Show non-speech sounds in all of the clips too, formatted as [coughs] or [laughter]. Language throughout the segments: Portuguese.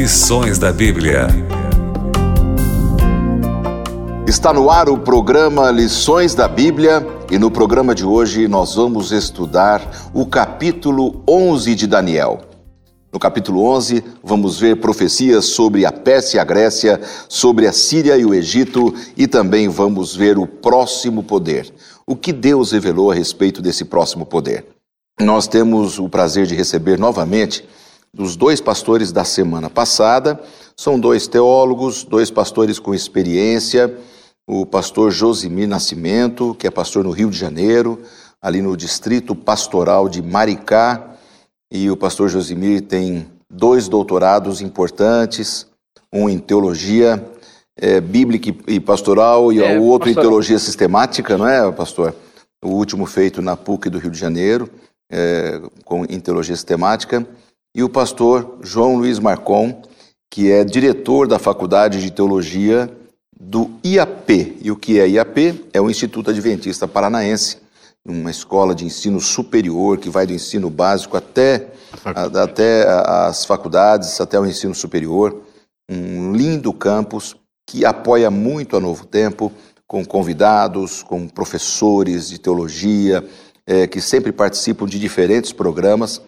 Lições da Bíblia. Está no ar o programa Lições da Bíblia e no programa de hoje nós vamos estudar o capítulo 11 de Daniel. No capítulo 11, vamos ver profecias sobre a Pérsia e a Grécia, sobre a Síria e o Egito e também vamos ver o próximo poder. O que Deus revelou a respeito desse próximo poder. Nós temos o prazer de receber novamente dos dois pastores da semana passada. São dois teólogos, dois pastores com experiência. O pastor Josimir Nascimento, que é pastor no Rio de Janeiro, ali no distrito pastoral de Maricá, e o pastor Josimir tem dois doutorados importantes, um em teologia é, bíblica e pastoral e é, o outro pastor. em teologia sistemática, não é, pastor? O último feito na PUC do Rio de Janeiro, é, com, em teologia sistemática. E o pastor João Luiz Marcon, que é diretor da Faculdade de Teologia do IAP. E o que é IAP? É o Instituto Adventista Paranaense, uma escola de ensino superior que vai do ensino básico até, a, até as faculdades, até o ensino superior. Um lindo campus que apoia muito a Novo Tempo, com convidados, com professores de teologia, é, que sempre participam de diferentes programas.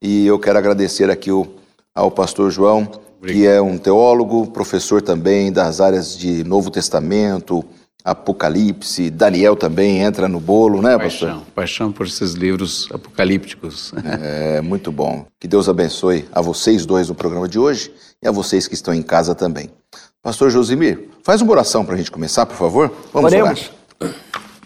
E eu quero agradecer aqui o, ao pastor João, Obrigado. que é um teólogo, professor também das áreas de Novo Testamento, Apocalipse, Daniel também entra no bolo, né, paixão, pastor? Paixão por esses livros apocalípticos. [laughs] É, muito bom. Que Deus abençoe a vocês dois no programa de hoje e a vocês que estão em casa também. Pastor Josimir, faz uma oração para a gente começar, por favor? Vamos Oremos. orar.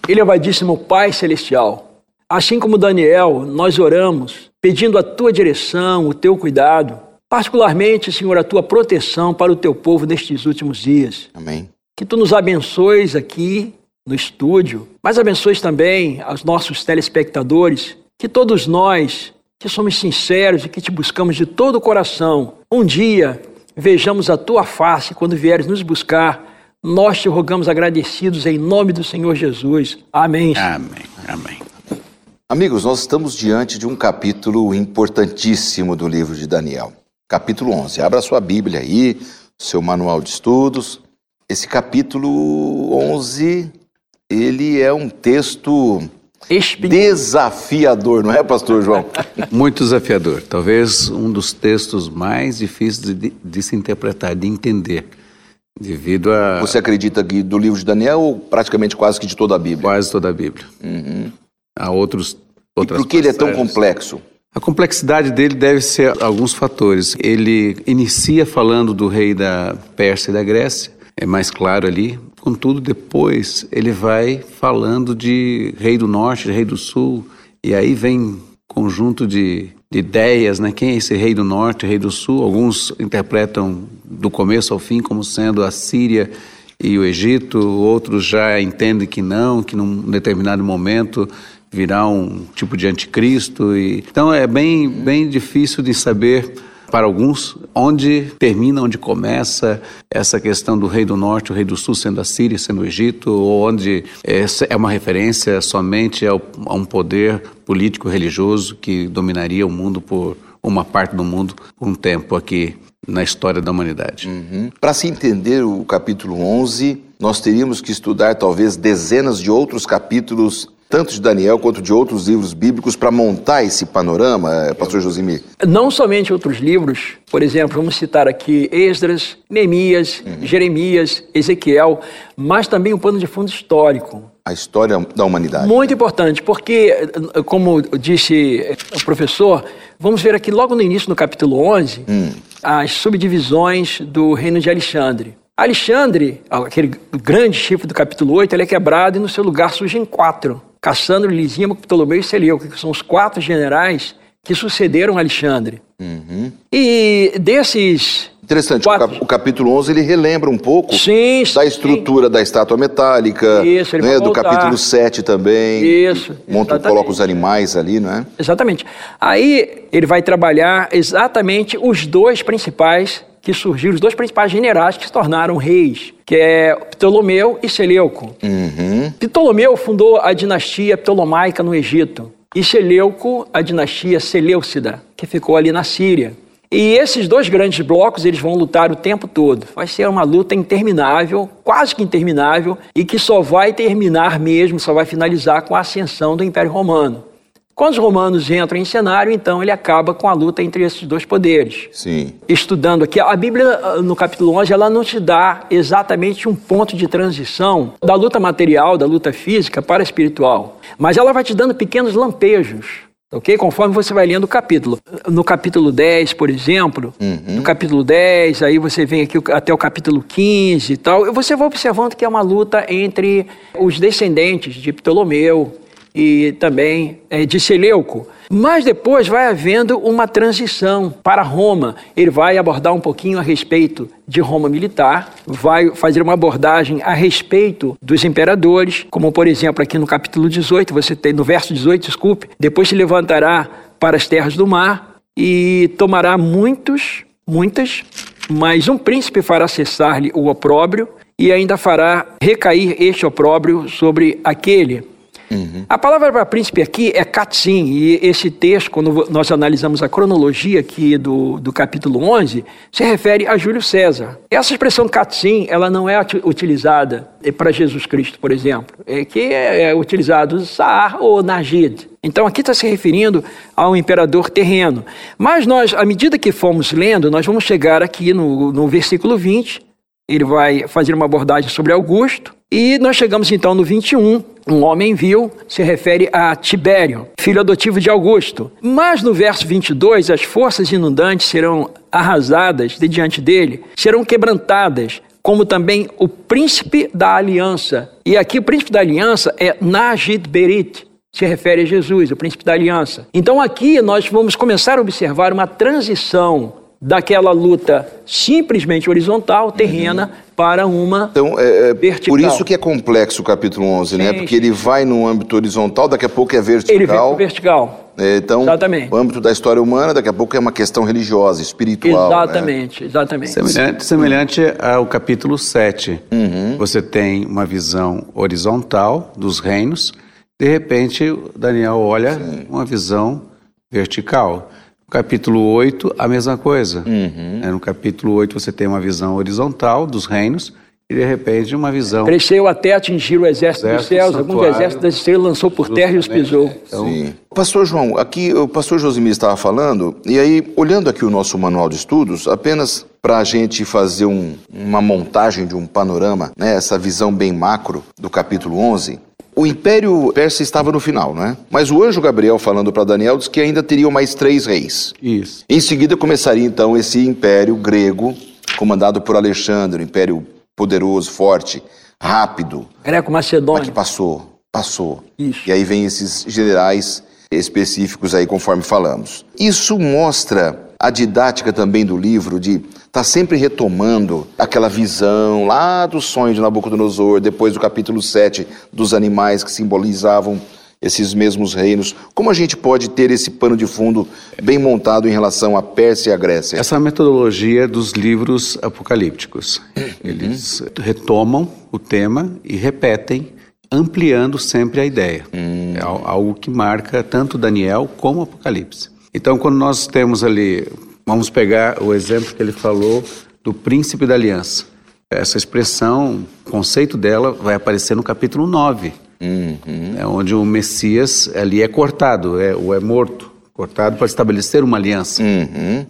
Elevadíssimo Pai Celestial, assim como Daniel, nós oramos pedindo a tua direção, o teu cuidado, particularmente, Senhor, a tua proteção para o teu povo nestes últimos dias. Amém que tu nos abençoes aqui no estúdio, mas abençoes também aos nossos telespectadores, que todos nós que somos sinceros e que te buscamos de todo o coração, um dia vejamos a tua face quando vieres nos buscar. Nós te rogamos agradecidos em nome do Senhor Jesus. Amém. Amém. Amém. Amigos, nós estamos diante de um capítulo importantíssimo do livro de Daniel. Capítulo 11. Abra sua Bíblia aí, seu manual de estudos. Esse capítulo 11, ele é um texto desafiador, não é, pastor João? [laughs] Muito desafiador. Talvez um dos textos mais difíceis de, de, se interpretar, de entender, devido a... Você acredita que do livro de Daniel ou praticamente quase que de toda a Bíblia? Quase toda a Bíblia. Uhum. Há outros outras E por que ele é tão complexo? A complexidade dele deve ser alguns fatores. Ele inicia falando do rei da Pérsia e da Grécia, é mais claro ali. Contudo, depois ele vai falando de rei do norte, rei do sul, e aí vem conjunto de, de ideias, né? Quem é esse rei do norte, rei do sul? Alguns interpretam do começo ao fim como sendo a Síria e o Egito, outros já entendem que não, que num determinado momento virá um tipo de anticristo. E... Então é bem, bem difícil de saber para alguns, onde termina, onde começa essa questão do rei do norte, o rei do sul sendo a Síria, sendo o Egito, ou onde é uma referência somente ao, a um poder político religioso que dominaria o mundo por uma parte do mundo por um tempo aqui na história da humanidade. Uhum. Para se entender o capítulo 11, nós teríamos que estudar talvez dezenas de outros capítulos tanto de Daniel quanto de outros livros bíblicos, para montar esse panorama, eh, pastor Josimir? Não somente outros livros, por exemplo, vamos citar aqui Esdras, Neemias, uhum. Jeremias, Ezequiel, mas também um pano de fundo histórico. A história da humanidade. Muito importante, porque, como disse o professor, vamos ver aqui logo no início do capítulo 11, hum. as subdivisões do reino de Alexandre. Alexandre, aquele grande chifre do capítulo 8, ele é quebrado e no seu lugar surgem quatro. Cassandro, Lisímaco, Ptolomeu e Seleuco, que são os quatro generais que sucederam Alexandre. Uhum. E desses Interessante, quatro... o capítulo 11 ele relembra um pouco sim, da estrutura sim. da estátua metálica, Isso, né, do capítulo 7 também. Isso. Monta, coloca os animais ali, não é? Exatamente. Aí ele vai trabalhar exatamente os dois principais que surgiram os dois principais generais que se tornaram reis, que é Ptolomeu e Seleuco. Uhum. Ptolomeu fundou a dinastia ptolomaica no Egito e Seleuco a dinastia Seleucida, que ficou ali na Síria. E esses dois grandes blocos, eles vão lutar o tempo todo. Vai ser uma luta interminável, quase que interminável, e que só vai terminar mesmo, só vai finalizar com a ascensão do Império Romano. Quando os romanos entram em cenário, então ele acaba com a luta entre esses dois poderes. Sim. Estudando aqui, a Bíblia, ah, no capítulo 11, ela não te dá exatamente um ponto de transição da luta material, da luta física para a espiritual. Mas ela vai te dando pequenos lampejos Ok? Conforme você vai lendo o capítulo. No capítulo 10, por exemplo, uhum. no capítulo 10, aí você vem aqui até o capítulo 15 e tal, você vai observando que é uma luta entre os descendentes de Ptolomeu e também é, de Seleuco. Mas depois vai havendo uma transição para Roma. Ele vai abordar um pouquinho a respeito de Roma militar, vai fazer uma abordagem a respeito dos imperadores, como por exemplo aqui no capítulo 18, você tem no verso 18, desculpe, depois se levantará para as terras do mar e tomará muitos, muitas, mas um príncipe fará cessar-lhe o opróbrio e ainda fará recair este opróbrio sobre aquele Uhum. A palavra para príncipe aqui é Katsin, e esse texto, quando nós analisamos a cronologia aqui do, do capítulo 11, se refere a Júlio César. Essa expressão Katsin, ela não é utilizada para Jesus Cristo, por exemplo, é que é, é utilizado Saar ou Najid. Então aqui está se referindo ao imperador terreno. Mas nós, à medida que fomos lendo, nós vamos chegar aqui no, no versículo 20, ele vai fazer uma abordagem sobre Augusto, e nós chegamos então no 21. Um homem viu, se refere a Tibério, filho adotivo de Augusto. Mas no verso 22, as forças inundantes serão arrasadas de diante dele, serão quebrantadas, como também o príncipe da aliança. E aqui o príncipe da aliança é Najid Berit, se refere a Jesus, o príncipe da aliança. Então aqui nós vamos começar a observar uma transição daquela luta simplesmente horizontal, terrena, uhum. para uma então, é, é, vertical. Por isso que é complexo o capítulo 11, né? sim, né? Porque sim. ele vai no âmbito horizontal, daqui a pouco é vertical. Ele vem vertical. É, então, Exatamente. o âmbito da história humana, daqui a pouco é uma questão religiosa, espiritual. Né? Exatamente, né? exatamente. Semelhante, semelhante ao capítulo 7. Uhum. Você tem uma visão horizontal dos reinos, de repente Daniel olha sim. uma visão vertical. Capítulo 8, a mesma coisa. Uhum. No capítulo 8 você tem uma visão horizontal dos reinos e de repente uma visão. Cresceu até atingir o exército, exército dos céus, algum exército das estrelas lançou por terra e os pisou. Então, Sim. Pastor João, aqui o pastor Josimir estava falando, e aí, olhando aqui o nosso manual de estudos, apenas para a gente fazer um, uma montagem de um panorama, né, essa visão bem macro do capítulo 11, o Império Persa estava no final, não é? Mas o anjo Gabriel, falando para Daniel, diz que ainda teriam mais três reis. Isso. Em seguida começaria então esse Império grego, comandado por Alexandre, um império poderoso, forte, rápido. Greco-Macedônio. Mas que passou, passou. Isso. E aí vem esses generais específicos aí, conforme falamos. Isso mostra a didática também do livro de está sempre retomando aquela visão lá do sonho de Nabucodonosor, depois do capítulo 7, dos animais que simbolizavam esses mesmos reinos. Como a gente pode ter esse pano de fundo bem montado em relação à Pérsia e à Grécia? Essa metodologia dos livros apocalípticos. Eles retomam o tema e repetem, ampliando sempre a ideia. Hum. É algo que marca tanto Daniel como Apocalipse. Então, quando nós temos ali Vamos pegar o exemplo que ele falou do príncipe da aliança. Essa expressão, o conceito dela vai aparecer no capítulo 9, uhum. é onde o Messias ali é cortado, é, ou é morto, cortado para estabelecer uma aliança. Uhum.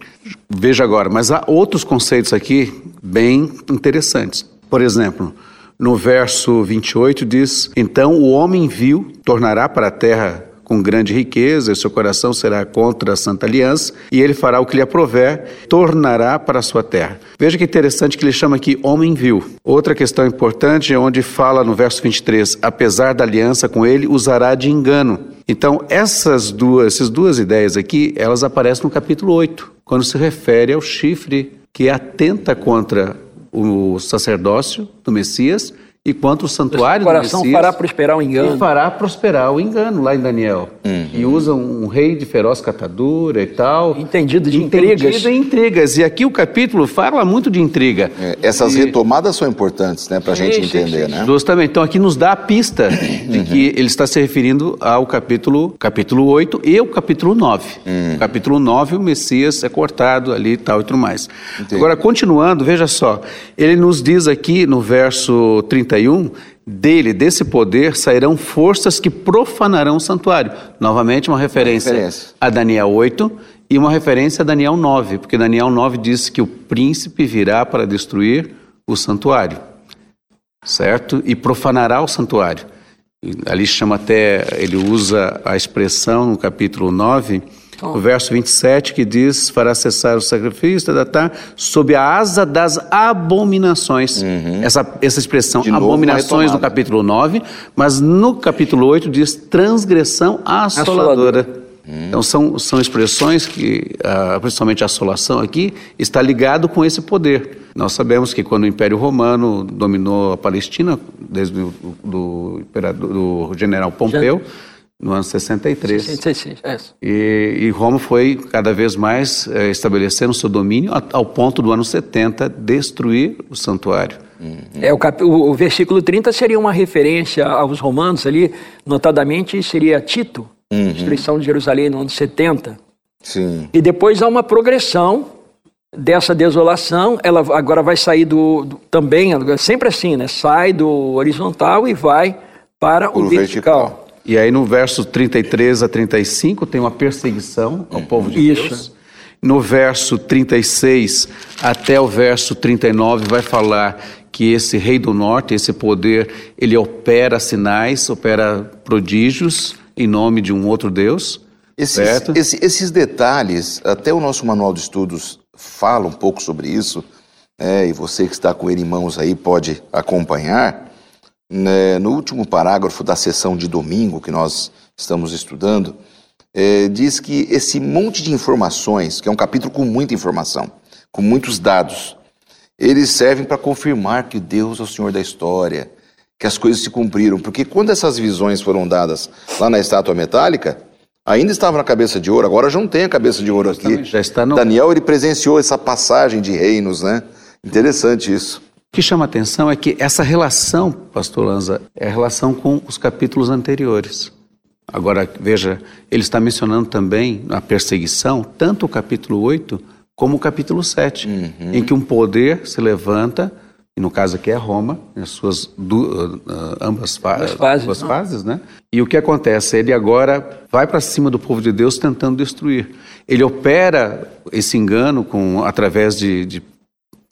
Veja agora, mas há outros conceitos aqui bem interessantes. Por exemplo, no verso 28 diz: Então o homem viu, tornará para a terra com grande riqueza, e seu coração será contra a Santa Aliança, e ele fará o que lhe aprover, tornará para a sua terra. Veja que interessante que ele chama aqui homem vil. Outra questão importante é onde fala no verso 23, apesar da aliança com ele, usará de engano. Então, essas duas, essas duas ideias aqui, elas aparecem no capítulo 8, quando se refere ao chifre que atenta contra o sacerdócio do Messias e quanto o santuário o coração do Messias, fará prosperar o engano. E fará prosperar o engano, lá em Daniel. Uhum. E usa um rei de feroz catadura e tal. Entendido de Entendido intrigas. de intrigas. E aqui o capítulo fala muito de intriga. É, essas e... retomadas são importantes, né, para a gente entender, sim. né? Justamente. Então aqui nos dá a pista [coughs] de uhum. que ele está se referindo ao capítulo, capítulo 8 e o capítulo 9. Uhum. Capítulo 9, o Messias é cortado ali e tal e tudo mais. Entendi. Agora, continuando, veja só. Ele nos diz aqui no verso 30 31, dele, desse poder, sairão forças que profanarão o santuário. Novamente, uma referência, uma referência, a Daniel 8 e uma referência a Daniel 9, porque Daniel 9 diz que o príncipe virá para destruir o santuário, certo? E profanará o santuário. Ali chama até, ele usa a expressão no capítulo 9 o verso 27 que diz: fará cessar o sacrifício, tá, tá, sob a asa das abominações. Uhum. Essa, essa expressão, abominações, no capítulo 9, mas no capítulo 8 diz transgressão assoladora. Hum. Então são, são expressões que, ah, principalmente a assolação aqui, está ligado com esse poder. Nós sabemos que quando o Império Romano dominou a Palestina, desde o do, do, do general Pompeu, no ano 63. 66, é. E, e Roma foi cada vez mais é, estabelecendo seu domínio ao ponto do ano 70 destruir o santuário. É, o, cap, o, o, versículo 30 seria uma referência aos romanos ali, notadamente seria Tito, uhum. destruição de Jerusalém no ano 70. Sim. E depois há uma progressão dessa desolação, ela agora vai sair do, do também, sempre assim, né? Sai do horizontal e vai para o, vertical. vertical. E aí no verso 33 a 35 tem uma perseguição ao povo de Isso. Deus. No verso 36 até o verso 39 vai falar que esse rei do norte, esse poder, ele opera sinais, opera prodígios em nome de um outro Deus. Esses, esse, esses detalhes, até o nosso manual de estudos fala um pouco sobre isso, é, e você que está com ele em mãos aí pode acompanhar. Né, no último parágrafo da sessão de domingo que nós estamos estudando, é, diz que esse monte de informações, que é um capítulo com muita informação, com muitos dados, eles servem para confirmar que Deus é o Senhor da história, que as coisas se cumpriram. Porque quando essas visões foram dadas lá na estátua metálica, ainda estava na cabeça de ouro, agora já não tem a cabeça de ouro aqui. Já está no... Daniel ele presenciou essa passagem de reinos, né? Interessante isso. O que chama atenção é que essa relação, pastor Lanza, é a relação com os capítulos anteriores. Agora, veja, ele está mencionando também a perseguição, tanto o capítulo 8 como o capítulo 7, uhum. em que um poder se levanta, e no caso aqui é Roma, as suas du, uh, ambas fa fases, duas fases, né? E o que acontece? Ele agora vai para cima do povo de Deus tentando destruir. Ele opera esse engano com através de, de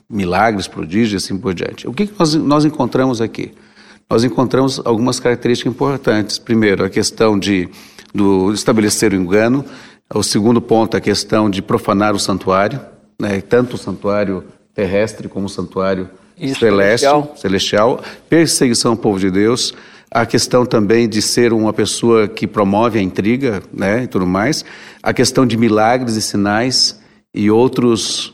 milagres, prodígios e assim por diante. O que nós, nós encontramos aqui? Nós encontramos algumas características importantes. Primeiro, a questão de do estabelecer o engano. O segundo ponto, a questão de profanar o santuário, né? tanto o santuário terrestre como o santuário Isso, celeste, celestial. celestial. Perseguição ao povo de Deus. A questão também de ser uma pessoa que promove a intriga né? e tudo mais. A questão de milagres e sinais e outros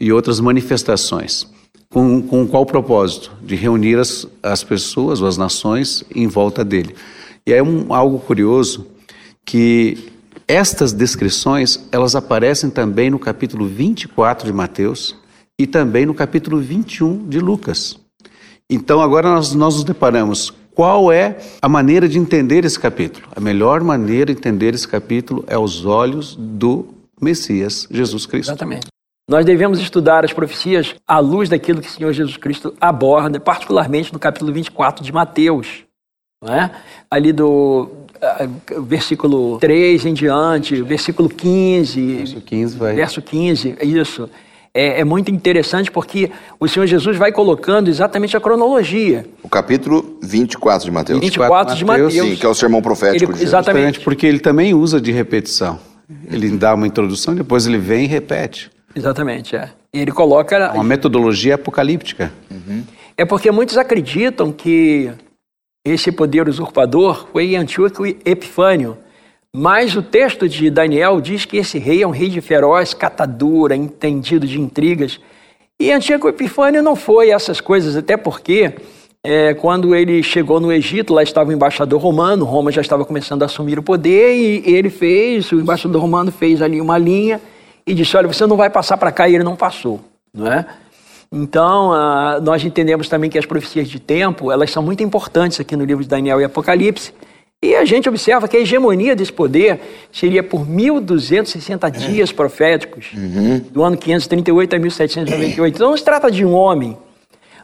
e outras manifestações. Com, com qual propósito? De reunir as, as pessoas ou as nações em volta dele. E é um, algo curioso que estas descrições, elas aparecem também no capítulo 24 de Mateus e também no capítulo 21 de Lucas. Então agora nós, nós nos deparamos qual é a maneira de entender esse capítulo? A melhor maneira de entender esse capítulo é aos olhos do Messias, Jesus Cristo. Exatamente. Nós devemos estudar as profecias à luz daquilo que o Senhor Jesus Cristo aborda, particularmente no capítulo 24 de Mateus. Não é? Ali do versículo 3 em diante, versículo 15. Verso 15, vai. Verso 15, isso. É, é, muito interessante porque o Senhor Jesus vai colocando exatamente a cronologia. O capítulo 24 de Mateus. 24 de Mateus. Sim, que é o sermão profético ele, de Exatamente. Porque ele também usa de repetição. Ele dá uma introdução, depois ele vem e repete. Exatamente, é. E ele coloca. Uma metodologia apocalíptica. Uhum. É porque muitos acreditam que esse poder usurpador foi Antíoco Epifânio. Mas o texto de Daniel diz que esse rei é um rei de feroz catadura, entendido de intrigas. E Antíoco Epifânio não foi essas coisas, até porque é, quando ele chegou no Egito, lá estava o embaixador romano, Roma já estava começando a assumir o poder, e ele fez, o embaixador romano fez ali uma linha e disse: Olha, você não vai passar para cá, e ele não passou. Não é? Então, ah, nós entendemos também que as profecias de tempo, elas são muito importantes aqui no livro de Daniel e Apocalipse, e a gente observa que a hegemonia desse poder seria por 1.260 dias proféticos, uhum. do ano 538 a 1798. Então, não se trata de um homem,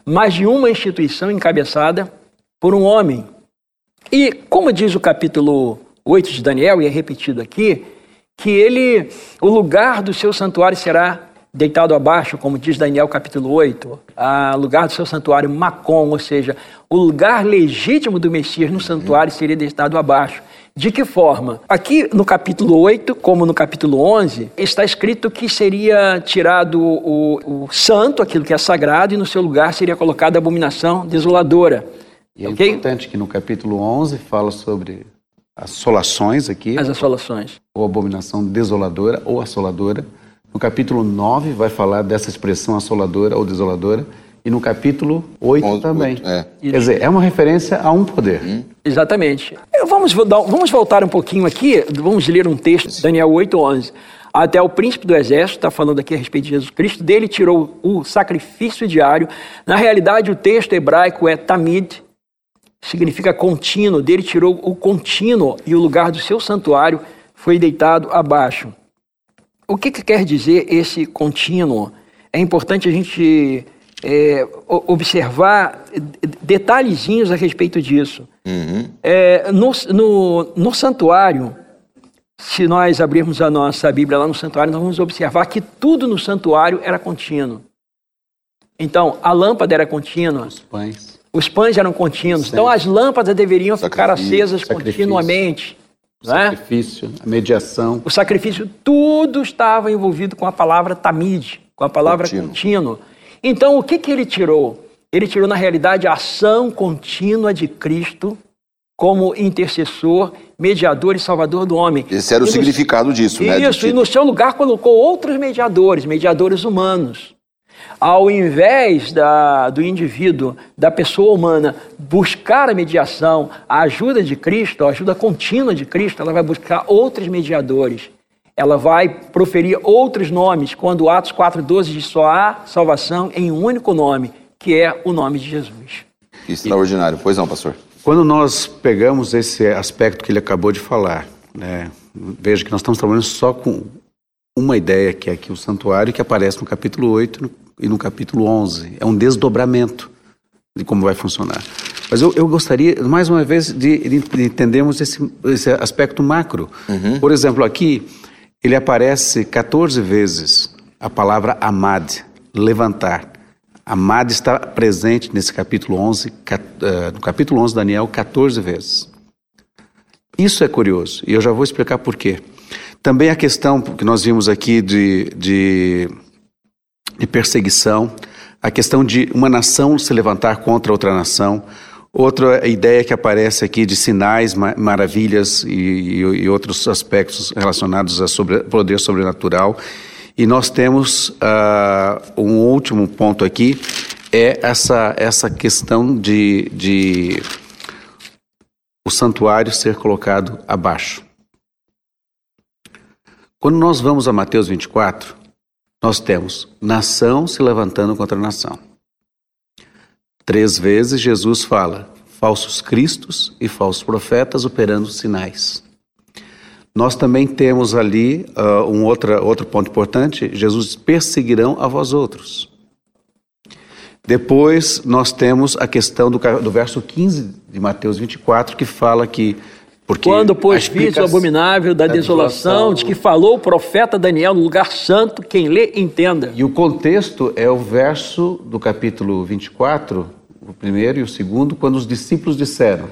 mas de uma instituição encabeçada por um homem. E, como diz o capítulo 8 de Daniel, e é repetido aqui, que ele, o lugar do seu santuário será deitado abaixo, como diz Daniel capítulo 8, a lugar do seu santuário Macom, ou seja, o lugar legítimo do Messias no santuário seria deitado abaixo. De que forma? Aqui no capítulo 8, como no capítulo 11, está escrito que seria tirado o, o santo, aquilo que é sagrado, e no seu lugar seria colocada a abominação desoladora. E é okay? importante que no capítulo 11 fala sobre assolações aqui. As assolações. Ou abominação desoladora ou assoladora. No capítulo 9 vai falar dessa expressão assoladora ou desoladora. E no capítulo 8 também. É. Quer dizer, é uma referência a um poder. Hum. Exatamente. Vamos, vamos voltar um pouquinho aqui, vamos ler um texto, Daniel 8, 11. Até o príncipe do exército, está falando aqui a respeito de Jesus Cristo, dele tirou o sacrifício diário. Na realidade, o texto hebraico é tamid, significa contínuo, dele tirou o contínuo e o lugar do seu santuário foi deitado abaixo. O que, que quer dizer esse contínuo? É importante a gente é, observar detalhezinhos a respeito disso. Uhum. É, no, no, no santuário, se nós abrirmos a nossa Bíblia lá no santuário, nós vamos observar que tudo no santuário era contínuo. Então, a lâmpada era contínua. Os pães. Os pães eram contínuos. Então, as lâmpadas deveriam ficar acesas continuamente. O né? sacrifício, a mediação. O sacrifício, tudo estava envolvido com a palavra tamid, com a palavra contínuo. contínuo. Então, o que, que ele tirou? Ele tirou, na realidade, a ação contínua de Cristo como intercessor, mediador e salvador do homem. Esse era o significado disso, né? Isso, e no seu lugar colocou outros mediadores, mediadores humanos. Ao invés da, do indivíduo, da pessoa humana, buscar a mediação, a ajuda de Cristo, a ajuda contínua de Cristo, ela vai buscar outros mediadores ela vai proferir outros nomes, quando Atos 4,12 diz só há salvação em um único nome, que é o nome de Jesus. Extraordinário. Pois não, pastor. Quando nós pegamos esse aspecto que ele acabou de falar, né, veja que nós estamos trabalhando só com uma ideia, que é aqui o santuário, que aparece no capítulo 8 e no capítulo 11. É um desdobramento de como vai funcionar. Mas eu, eu gostaria, mais uma vez, de, de entendermos esse, esse aspecto macro. Uhum. Por exemplo, aqui ele aparece 14 vezes a palavra amad, levantar. Amad está presente nesse capítulo 11, eh, no capítulo 11 de Daniel, 14 vezes. Isso é curioso, e eu já vou explicar por quê. Também a questão que nós vimos aqui de, de, de perseguição, a questão de uma nação se levantar contra outra nação, Outra ideia que aparece aqui de sinais, maravilhas e, e, outros aspectos relacionados a sobre, poder sobrenatural. E nós temos uh, um último ponto aqui, é essa, essa questão de, de o santuário ser colocado abaixo. Quando nós vamos a Mateus 24, nós temos nação se levantando contra nação. Três vezes Jesus fala: falsos cristos e falsos profetas operando sinais. Nós também temos ali uh, um outra, outro ponto importante: Jesus perseguirão a vós outros. Depois nós temos a questão do, do verso 15 de Mateus 24, que fala que porque Quando, pois, fiz o abominável da, da desolação, desolação, de que falou o profeta Daniel no lugar santo, quem lê, entenda. E o contexto é o verso do capítulo 24, o primeiro e o segundo, quando os discípulos disseram: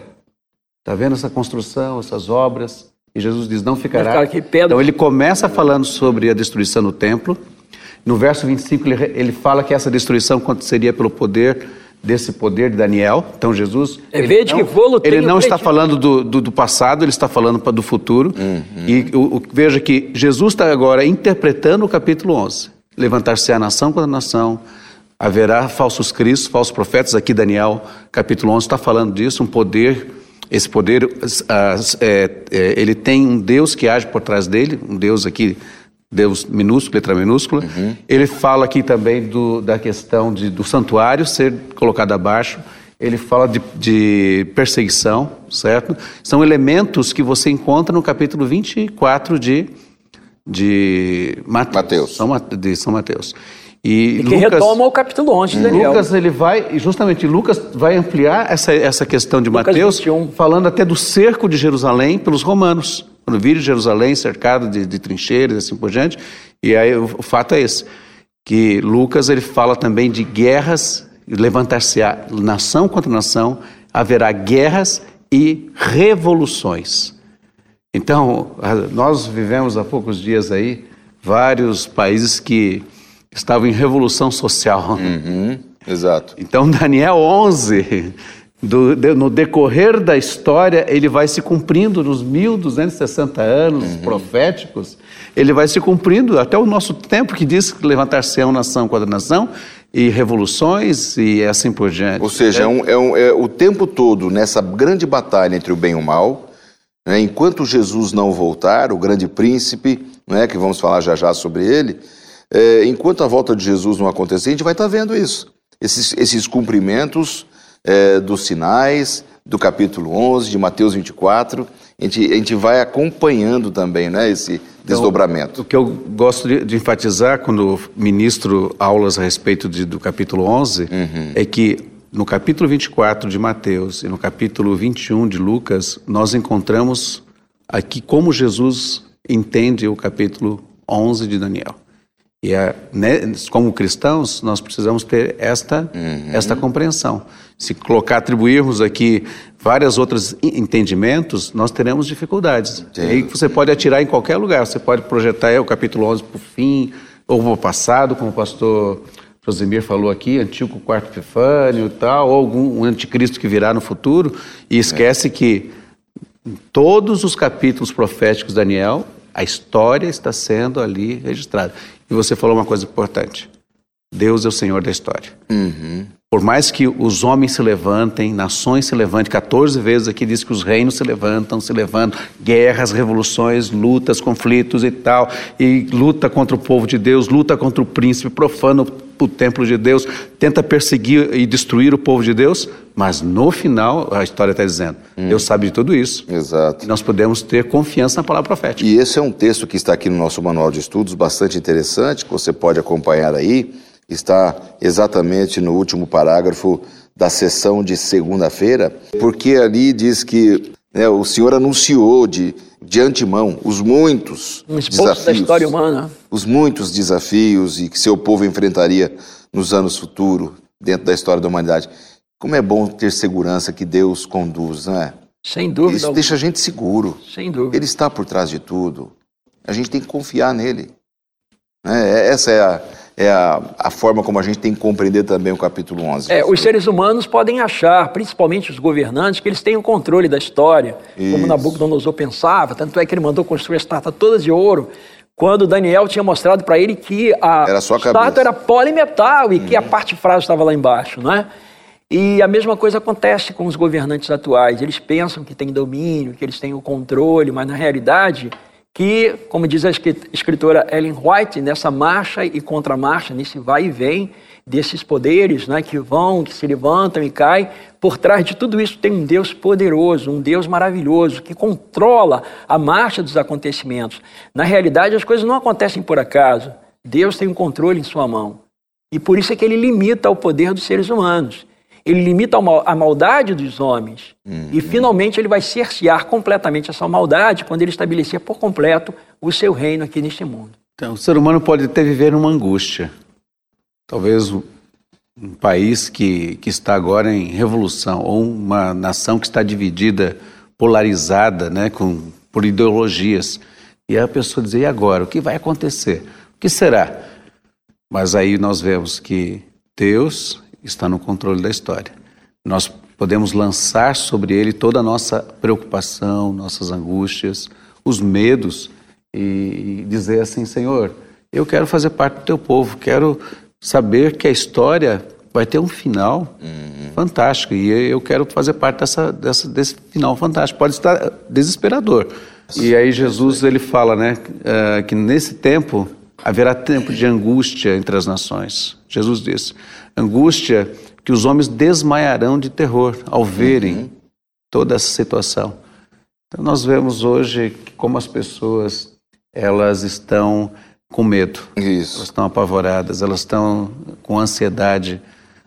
Está vendo essa construção, essas obras? E Jesus diz: Não ficará. Então ele começa falando sobre a destruição do templo. No verso 25 ele, ele fala que essa destruição aconteceria pelo poder desse poder de Daniel. Então Jesus é ele não, que ele não está falando do, do, do, passado, ele está falando do futuro. Uhum. E o, o, veja que Jesus está agora interpretando o capítulo 11. Levantar-se a nação contra a nação, haverá falsos cristos, falsos profetas. Aqui Daniel, capítulo 11, está falando disso, um poder. Esse poder, é, é, ele tem um Deus que age por trás dele, um Deus aqui, Deus minúsculo, letra minúscula. Uhum. Ele fala aqui também do, da questão de, do santuário ser colocado abaixo. Ele fala de, de, perseguição, certo? São elementos que você encontra no capítulo 24 de, de Mateus. São, de São Mateus. E, e que Lucas, retoma o capítulo 11 de Daniel. Lucas, ele vai, justamente Lucas vai ampliar essa, essa questão de Lucas Mateus, 21. falando até do cerco de Jerusalém pelos romanos. Quando viram Jerusalém cercado de, de trincheiras e assim por diante. E aí o, o fato é esse, que Lucas ele fala também de guerras, levantar-se-á nação contra nação, haverá guerras e revoluções. Então, nós vivemos há poucos dias aí vários países que estavam em revolução social. Uhum, exato. Então, Daniel 11, do, de, no decorrer da história, ele vai se cumprindo nos 1260 anos uhum. proféticos, ele vai se cumprindo até o nosso tempo que diz que levantar-se é uma nação contra nação e revoluções e assim por diante. Ou seja, é, um, é, um, é o tempo todo nessa grande batalha entre o bem e o mal, né, enquanto Jesus não voltar, o grande príncipe, né, que vamos falar já já sobre ele, é, enquanto a volta de Jesus não acontecer, a gente vai estar tá vendo isso. Esses, esses cumprimentos é, dos sinais do capítulo 11, de Mateus 24, a gente, a gente vai acompanhando também né, esse então, desdobramento. Então, o que eu gosto de, de, enfatizar quando ministro aulas a respeito de, do capítulo 11 uhum. é que no capítulo 24 de Mateus e no capítulo 21 de Lucas, nós encontramos aqui como Jesus entende o capítulo 11 de Daniel. E é, né, como cristãos, nós precisamos ter esta, uhum. esta compreensão. Se colocar, atribuirmos aqui várias outros entendimentos, nós teremos dificuldades. E aí você pode atirar em qualquer lugar. Você pode projetar é, o capítulo 11 para o fim, ou para o passado, como o pastor Josemir falou aqui, Antigo Quarto Epifânio e tal, ou algum um anticristo que virá no futuro, e esquece é. que em todos os capítulos proféticos de Daniel, a história está sendo ali registrada. E você falou uma coisa importante. Deus é o Senhor da história. Uhum. Por mais que os homens se levantem, nações se levantem, 14 vezes aqui diz que os reinos se levantam, se levantam, guerras, revoluções, lutas, conflitos e tal, e luta contra o povo de Deus, luta contra o príncipe, profano o templo de Deus, tenta perseguir e destruir o povo de Deus, mas no final, a história está dizendo, hum. Deus sabe de tudo isso. Exato. E nós podemos ter confiança na palavra profética. E esse é um texto que está aqui no nosso manual de estudos, bastante interessante, que você pode acompanhar aí. Está exatamente no último parágrafo da sessão de segunda-feira, porque ali diz que né, o Senhor anunciou de, de antemão os muitos um desafios da história humana. Os muitos desafios e que seu povo enfrentaria nos anos futuros, dentro da história da humanidade. Como é bom ter segurança que Deus conduz, não é? Sem dúvida. Isso deixa a gente seguro. Sem dúvida. Ele está por trás de tudo. A gente tem que confiar nele. É, essa é a, é a, a, forma como a gente tem que compreender também o capítulo 11. É, os seres humanos podem achar, principalmente os governantes, que eles têm o controle da história, Isso. como Nabucodonosor pensava, tanto é que ele mandou construir a estátua toda de ouro, quando Daniel tinha mostrado para ele que a era estátua era polimetal e uhum. que a uhum. parte frágil estava lá embaixo, não é? E a mesma coisa acontece com os governantes atuais. Eles pensam que têm domínio, que eles têm o controle, mas na realidade, que, como diz a escritora Ellen White, nessa marcha e contramarcha, nesse vai e vem desses poderes né, que vão, que se levantam e caem, por trás de tudo isso tem um Deus poderoso, um Deus maravilhoso, que controla a marcha dos acontecimentos. Na realidade, as coisas não acontecem por acaso. Deus tem um controle em sua mão. E por isso é que ele limita o poder dos seres humanos ele limita a maldade dos homens. Uhum. E finalmente ele vai cercear completamente essa maldade quando ele estabelecer por completo o seu reino aqui neste mundo. Então, o ser humano pode até viver numa angústia. Talvez um país que, que está agora em revolução, ou uma nação que está dividida, polarizada, né, com, por ideologias. E a pessoa dizer, e agora? O que vai acontecer? O que será? Mas aí nós vemos que Deus está no controle da história. Nós podemos lançar sobre ele toda a nossa preocupação, nossas angústias, os medos e dizer assim: Senhor, eu quero fazer parte do teu povo, quero saber que a história vai ter um final uhum. fantástico. E eu quero fazer parte dessa, dessa, desse final fantástico. Pode estar desesperador. E aí Jesus ele fala, né, uh, que nesse tempo haverá tempo de angústia entre as nações. Jesus disse, angústia que os homens desmaiarão de terror ao verem uhum. toda essa situação. Então nós vemos hoje como as pessoas elas estão com medo, Isso. elas estão apavoradas, elas estão com ansiedade.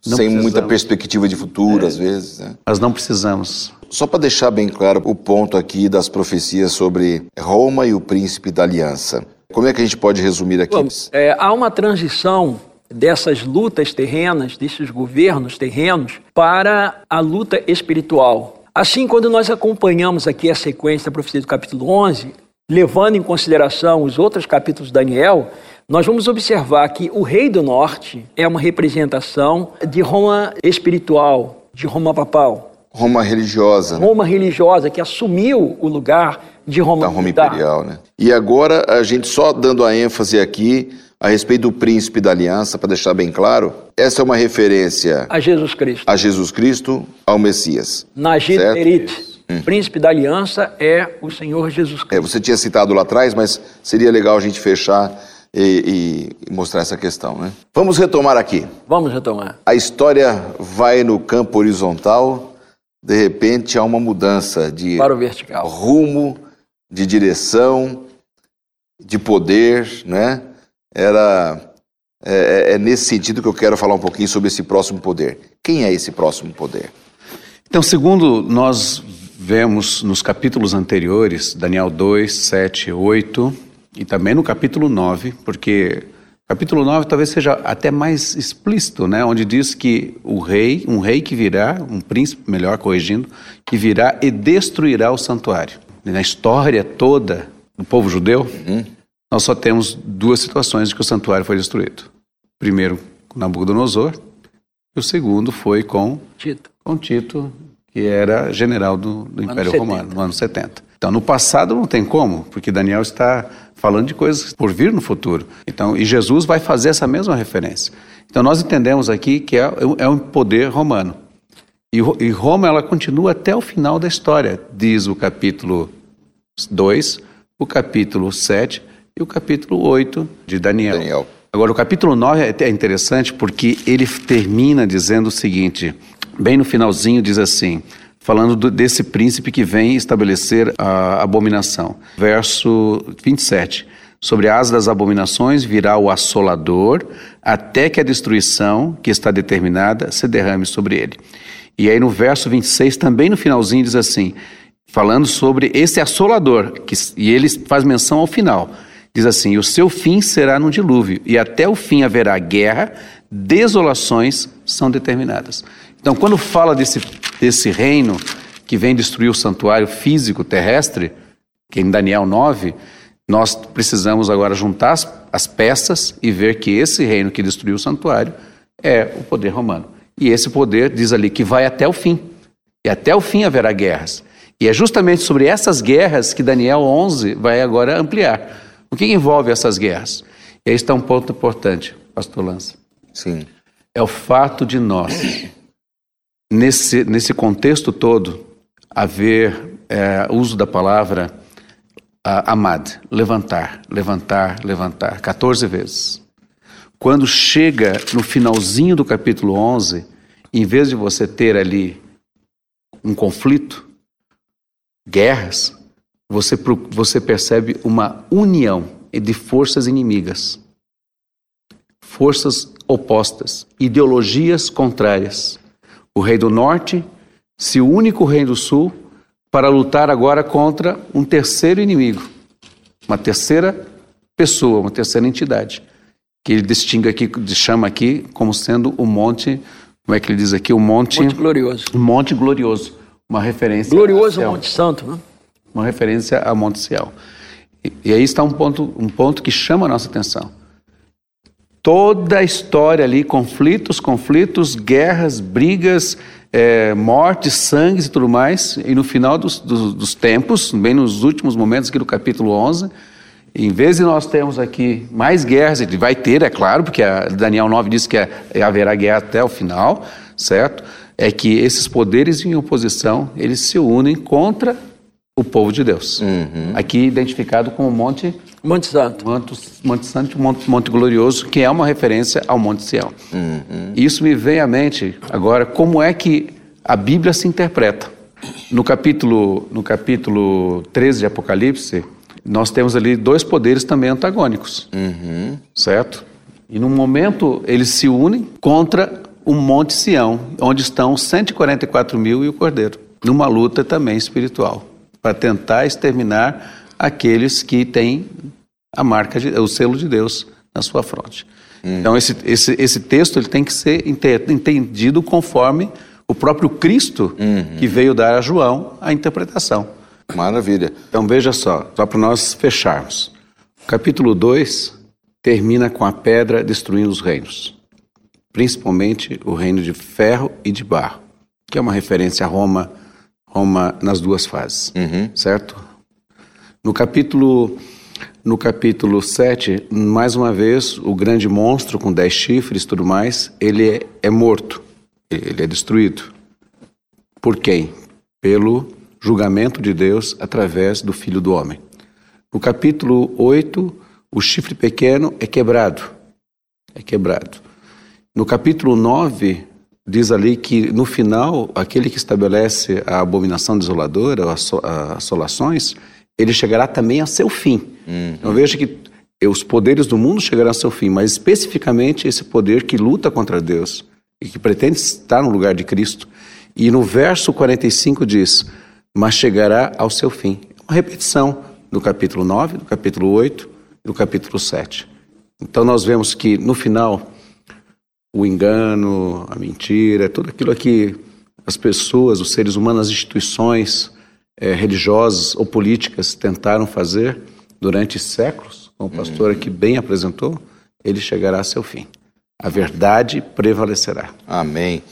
Não Sem muita perspectiva de futuro, é, às vezes. Né? Mas não precisamos. Só para deixar bem claro o ponto aqui das profecias sobre Roma e o príncipe da aliança. Como é que a gente pode resumir aqui? Bom, é, há uma transição dessas lutas terrenas, desses governos terrenos, para a luta espiritual. Assim, quando nós acompanhamos aqui a sequência da profecia do capítulo 11, levando em consideração os outros capítulos de Daniel, nós vamos observar que o rei do norte é uma representação de Roma espiritual, de Roma papal. Roma religiosa. Né? Roma religiosa, que assumiu o lugar de Roma, da Roma imperial. Né? E agora, a gente só dando a ênfase aqui a respeito do príncipe da aliança, para deixar bem claro, essa é uma referência a Jesus Cristo. A Jesus Cristo, ao Messias. Najid Perit. Hum. Príncipe da aliança é o Senhor Jesus Cristo. É, você tinha citado lá atrás, mas seria legal a gente fechar e, e, mostrar essa questão, né? Vamos retomar aqui. Vamos retomar. A história vai no campo horizontal, de repente há uma mudança de para o vertical, rumo, de direção, de poder, né? Era é, é, é nesse sentido que eu quero falar um pouquinho sobre esse próximo poder. Quem é esse próximo poder? Então, segundo nós vemos nos capítulos anteriores, Daniel 2, 7, 8, e também no capítulo 9, porque capítulo 9 talvez seja até mais explícito, né? onde diz que o rei, um rei que virá, um príncipe, melhor corrigindo, que virá e destruirá o santuário. Na história toda do povo judeu, uhum. nós só temos duas situações de que o santuário foi destruído. Primeiro, com Nabucodonosor, e o segundo foi com Tito, com Tito que era general do, do Império Romano, no ano 70. Então, no passado não tem como, porque Daniel está falando de coisas por vir no futuro. Então, e Jesus vai fazer essa mesma referência. Então, nós entendemos aqui que é, é um poder romano. E, Roma, ela continua até o final da história, diz o capítulo 2, o capítulo 7 e o capítulo 8 de Daniel. Daniel. Agora, o capítulo 9 é, é interessante porque ele termina dizendo o seguinte: bem no finalzinho diz assim, falando do, desse príncipe que vem estabelecer a abominação. Verso 27. Sobre as das abominações virá o assolador, até que a destruição que está determinada se derrame sobre ele. E aí no verso 26, também no finalzinho, diz assim, falando sobre esse assolador, que, e ele faz menção ao final. Diz assim: O seu fim será no dilúvio, e até o fim haverá guerra, desolações são determinadas. Então, quando fala desse, desse reino que vem destruir o santuário físico terrestre, que é em Daniel 9, nós precisamos agora juntar as, as peças e ver que esse reino que destruiu o santuário é o poder romano. E esse poder diz ali que vai até o fim. E até o fim haverá guerras. E é justamente sobre essas guerras que Daniel 11 vai agora ampliar. O que envolve essas guerras? E aí está um ponto importante, pastor Lança. Sim. É o fato de nós nesse, nesse contexto todo, haver é, uso da palavra uh, amad, levantar, levantar, levantar, 14 vezes. Quando chega no finalzinho do capítulo 11, em vez de você ter ali um conflito, guerras, você, você percebe uma união de forças inimigas, forças opostas, ideologias contrárias. O rei do norte se une com o rei do sul para lutar agora contra um terceiro inimigo, uma terceira pessoa, uma terceira entidade, que ele distingue aqui, chama aqui como sendo o monte, como é que ele diz aqui, o monte, monte glorioso, o monte glorioso, uma referência glorioso ao Monte Santo, né? uma referência a Monte Ciel. E, e aí está um ponto, um ponto que chama a nossa atenção toda a história ali, conflitos, conflitos, guerras, brigas, é, mortes, sangues e tudo mais. E no final dos, dos, dos, tempos, bem nos últimos momentos aqui do capítulo 11, Em vez de nós termos aqui mais guerras, ele vai ter, é claro, porque Daniel 9 diz que é, haverá guerra até o final, certo? É que esses poderes em oposição, eles se unem contra o povo de Deus. Uhum. Aqui identificado como Monte Monte Santo. Monte, Monte Santo, Monte, Monte Glorioso, que é uma referência ao Monte Sião. Uhum. Isso me vem à mente agora como é que a Bíblia se interpreta. No capítulo, no capítulo 13 de Apocalipse, nós temos ali dois poderes também antagônicos, uhum. certo? E no momento eles se unem contra o Monte Sião, onde estão 144 mil e o Cordeiro, numa luta também espiritual, para tentar exterminar aqueles que têm a marca, de, o selo de Deus na sua fronte. Uhum. Então esse, esse, esse texto ele tem que ser entendido conforme o próprio Cristo uhum. que veio dar a João a interpretação. Maravilha. Então veja só, só para nós fecharmos. Capítulo 2 termina com a pedra destruindo os reinos, principalmente o reino de ferro e de barro, que é uma referência a Roma, Roma nas duas fases, uhum. certo? No capítulo no capítulo 7, mais uma vez, o grande monstro com dez chifres e tudo mais, ele é, é morto, ele é destruído. Por quem? Pelo julgamento de Deus através do Filho do Homem. No capítulo 8, o chifre pequeno é quebrado. É quebrado. No capítulo 9, diz ali que no final, aquele que estabelece a abominação desoladora, as assolações, ele chegará também a seu fim. Uhum. Então veja que os poderes do mundo chegarão a seu fim, mas especificamente esse poder que luta contra Deus e que pretende estar no lugar de Cristo. E no verso 45 diz: mas chegará ao seu fim. Uma repetição do capítulo 9, do capítulo 8 e do capítulo 7. Então nós vemos que no final o engano, a mentira, tudo aquilo que as pessoas, os seres humanos, as instituições é, religiosas ou políticas tentaram fazer durante séculos, como o pastor aqui bem apresentou, ele chegará a seu fim. A verdade prevalecerá. Amém.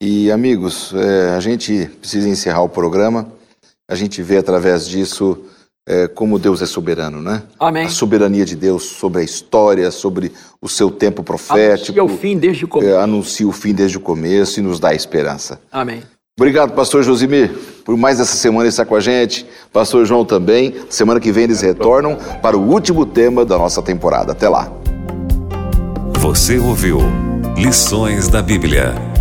E amigos, é, a gente precisa encerrar o programa a gente vê através disso é, como Deus é soberano, né? Amém. A soberania de Deus sobre a história, sobre o seu tempo profético. Anuncia o fim desde o começo. É, anuncia o fim desde o começo e nos dá esperança. Amém. Obrigado, pastor Josimir, por mais essa semana estar com a gente. Pastor João também. Semana que vem eles retornam para o último tema da nossa temporada. Até lá. Você ouviu Lições da Bíblia